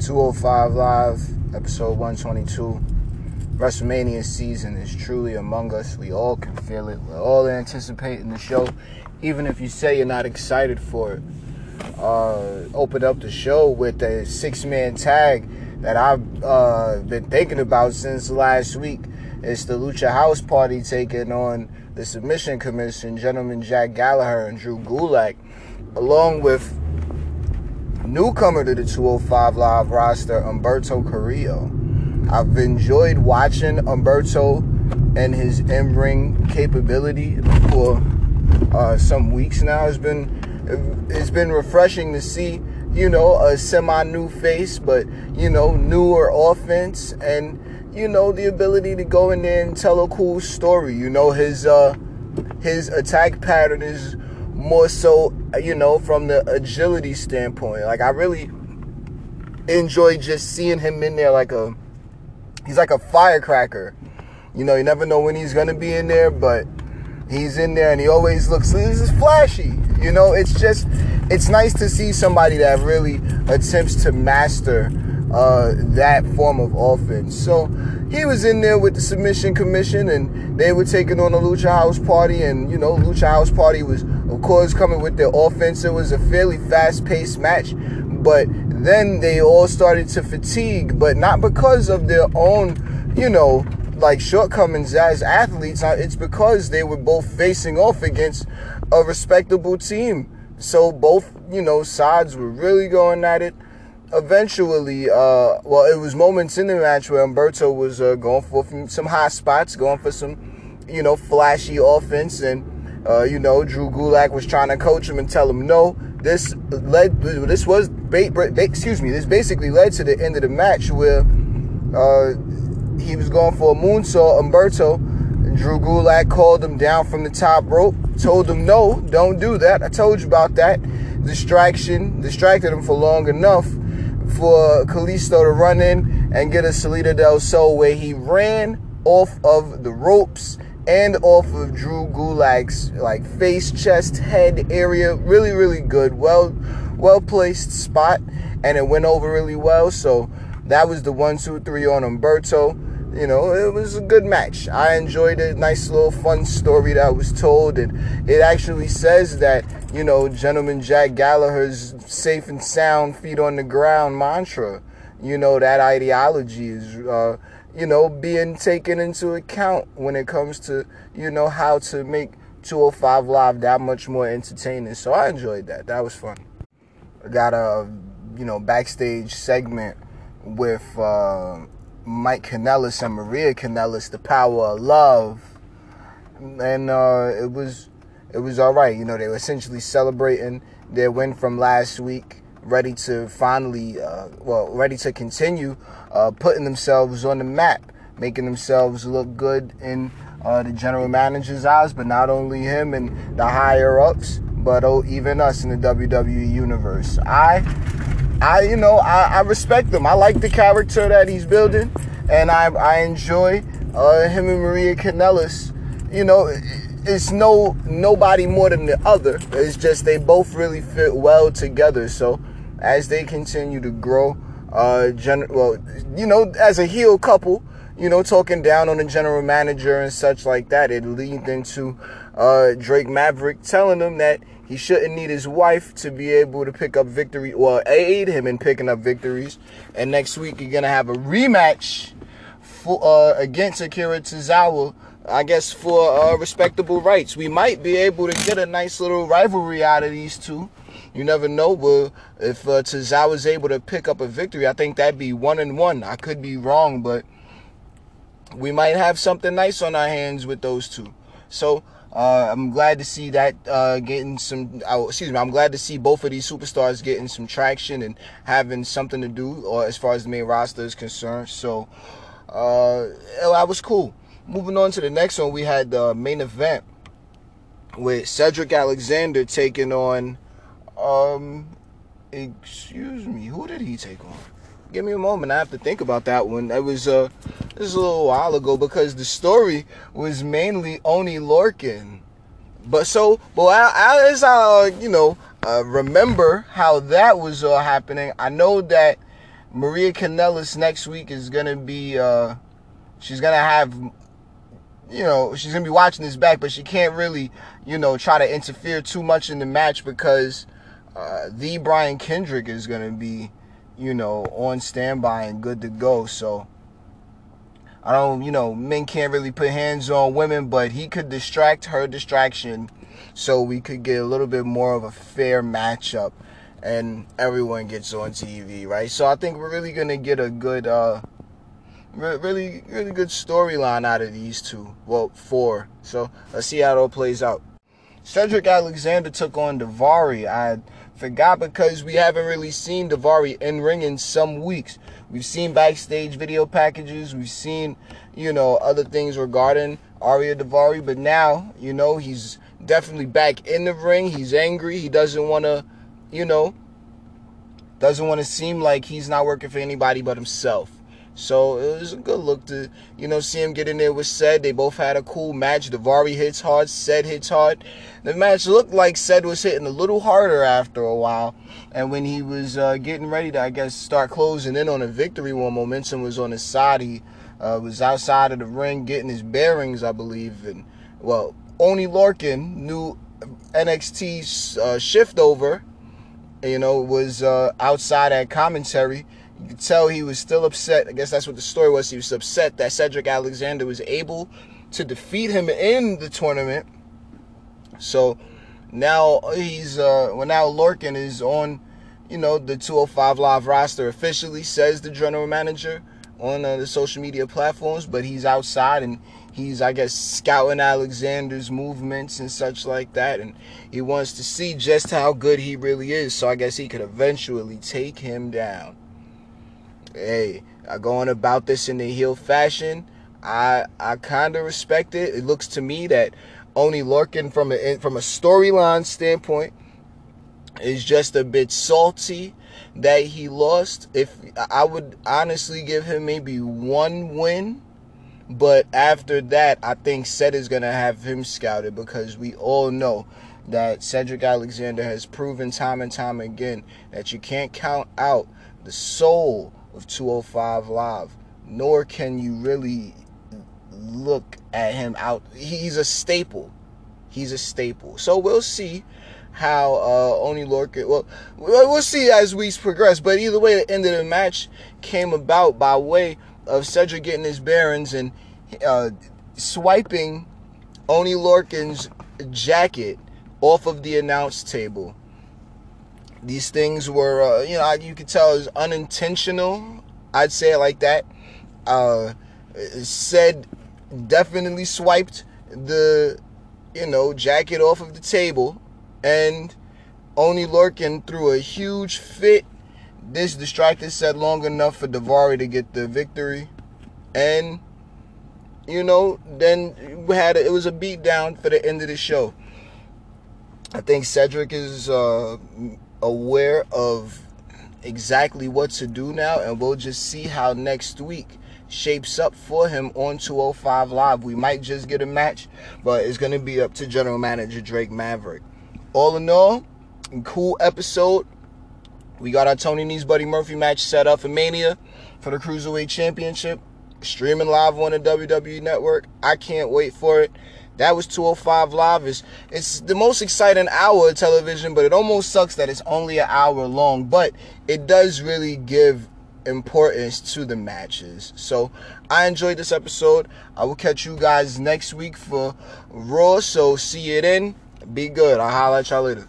205 Live, episode 122. WrestleMania season is truly among us. We all can feel it. We're all anticipating the show, even if you say you're not excited for it. Uh, opened up the show with a six man tag that I've uh, been thinking about since last week. It's the Lucha House Party taking on the Submission Commission, Gentleman Jack Gallagher and Drew Gulak, along with newcomer to the 205 Live roster, Humberto Carrillo. I've enjoyed watching Umberto and his in-ring capability for uh, some weeks now. It's been it's been refreshing to see, you know, a semi-new face, but you know, newer offense and you know the ability to go in there and tell a cool story. You know, his uh, his attack pattern is more so, you know, from the agility standpoint. Like I really enjoy just seeing him in there like a he's like a firecracker. You know, you never know when he's gonna be in there, but he's in there and he always looks this is flashy. You know, it's just it's nice to see somebody that really attempts to master uh, that form of offense. So he was in there with the submission commission and they were taking on the Lucha House Party and you know Lucha House Party was of course coming with their offense. It was a fairly fast-paced match, but then they all started to fatigue, but not because of their own, you know, like shortcomings as athletes. Uh, it's because they were both facing off against a respectable team. So both, you know, sides were really going at it eventually, uh, well, it was moments in the match where Humberto was uh, going for some high spots, going for some, you know, flashy offense, and uh, you know, Drew Gulak was trying to coach him and tell him no. This led, this was, ba- ba- excuse me, this basically led to the end of the match where uh, he was going for a moonsault. Humberto, Drew Gulak called him down from the top rope, told him no, don't do that. I told you about that. Distraction, distracted him for long enough for Kalisto to run in and get a Salida del Sol where he ran off of the ropes and off of Drew Gulak's like face, chest, head area. Really, really good. Well, well placed spot, and it went over really well. So that was the one, two, three on Humberto. You know, it was a good match. I enjoyed it. Nice little fun story that was told, and it actually says that you know, gentleman Jack Gallagher's safe and sound, feet on the ground mantra. You know, that ideology is, uh, you know, being taken into account when it comes to, you know, how to make 205 Live that much more entertaining. So I enjoyed that. That was fun. I got a, you know, backstage segment with uh, Mike Kanellis and Maria Kanellis, The Power of Love. And uh, it was it was all right. You know, they were essentially celebrating their win from last week, ready to finally, uh, well, ready to continue uh, putting themselves on the map, making themselves look good in uh, the general manager's eyes, but not only him and the higher ups, but oh, even us in the WWE universe. I, I, you know, I, I respect him. I like the character that he's building, and I, I enjoy uh, him and Maria Kanellis. You know it's no nobody more than the other. It's just they both really fit well together. So as they continue to grow, uh, gen- well, you know, as a heel couple, you know, talking down on the general manager and such like that, it leads into uh, Drake Maverick telling him that he shouldn't need his wife to be able to pick up victory or aid him in picking up victories. And next week you're gonna have a rematch for uh, against Akira Tozawa I guess for uh, respectable rights. We might be able to get a nice little rivalry out of these two. You never know. But if uh, is able to pick up a victory, I think that'd be one and one. I could be wrong, but we might have something nice on our hands with those two. So uh, I'm glad to see that uh, getting some. Uh, excuse me. I'm glad to see both of these superstars getting some traction and having something to do, or as far as the main roster is concerned. So uh, that was cool. Moving on to the next one, we had the main event with Cedric Alexander taking on, um, excuse me, who did he take on? Give me a moment. I have to think about that one. That was uh, this was a little while ago because the story was mainly Oney Lorcan. But so, but as I, uh, you know, uh, remember how that was uh, happening, I know that Maria Kanellis next week is gonna be uh, she's gonna have you know she's gonna be watching this back, but she can't really you know try to interfere too much in the match because uh, the Brian Kendrick is gonna be you know on standby and good to go. So I don't you know men can't really put hands on women, but he could distract her distraction, so we could get a little bit more of a fair matchup and everyone gets on TV, right? So I think we're really gonna get a good, uh, really, really good storyline out of these two. Well, four. So let's see how it all plays out. Cedric Alexander took on Daivari. I forgot because we haven't really seen Daivari in ring in some weeks. We've seen backstage video packages. We've seen, you know, other things regarding Ariya Daivari. But now, you know, he's definitely back in the ring. He's angry. He doesn't want to you know, doesn't want to seem like he's not working for anybody but himself. So it was a good look to, you know, see him get in there with Ced. They both had a cool match. Daivari hits hard, Ced hits hard. The match looked like Ced was hitting a little harder after a while. And when he was uh, getting ready to, I guess, start closing in on a victory when momentum was on his side, he uh, was outside of the ring getting his bearings, I believe. And, well, Oney Lorcan, new NXT uh, shift over, you know, was uh, outside at commentary. You could tell he was still upset. I guess that's what the story was. He was upset that Cedric Alexander was able to defeat him in the tournament. So now he's uh well now Lorcan is on, you know, the 205 live roster officially, says the general manager on uh, the social media platforms, but he's outside and he's I guess scouting Alexander's movements and such like that and he wants to see just how good he really is so I guess he could eventually take him down. Hey, going about this in the heel fashion. I I kind of respect it. It looks to me that Oney Lorcan from a from a storyline standpoint is just a bit salty that he lost. If I would honestly give him maybe one win but after that, I think Ced is to have him scouted because we all know that Cedric Alexander has proven time and time again that you can't count out the soul of 205 Live, nor can you really look at him out. He's a staple. He's a staple. So we'll see how uh, Oney Lorcan. Well, we'll see as weeks progress. But either way, the end of the match came about by way of Cedric getting his bearings and uh, swiping Oney Lorcan's jacket off of the announce table. These things were, uh, you know, you could tell it was unintentional. I'd say it like that. Uh, Ced definitely swiped the, you know, jacket off of the table, and Oney Lorcan threw a huge fit this distracted Ced long enough for Daivari to get the victory. And, you know, then we had a, it was a beat down for the end of the show. I think Cedric is uh, aware of exactly what to do now, and we'll just see how next week shapes up for him on 205 Live. We might just get a match, but it's going to be up to General Manager Drake Maverick. All in all, cool episode. We got our Tony Nese Buddy Murphy match set up for Mania for the Cruiserweight Championship. Streaming live on the WWE Network. I can't wait for it. That was 205 Live. It's, it's the most exciting hour of television, but it almost sucks that it's only an hour long. But it does really give importance to the matches. So I enjoyed this episode. I will catch you guys next week for Raw. So see you then. Be good. I'll holler at y'all later.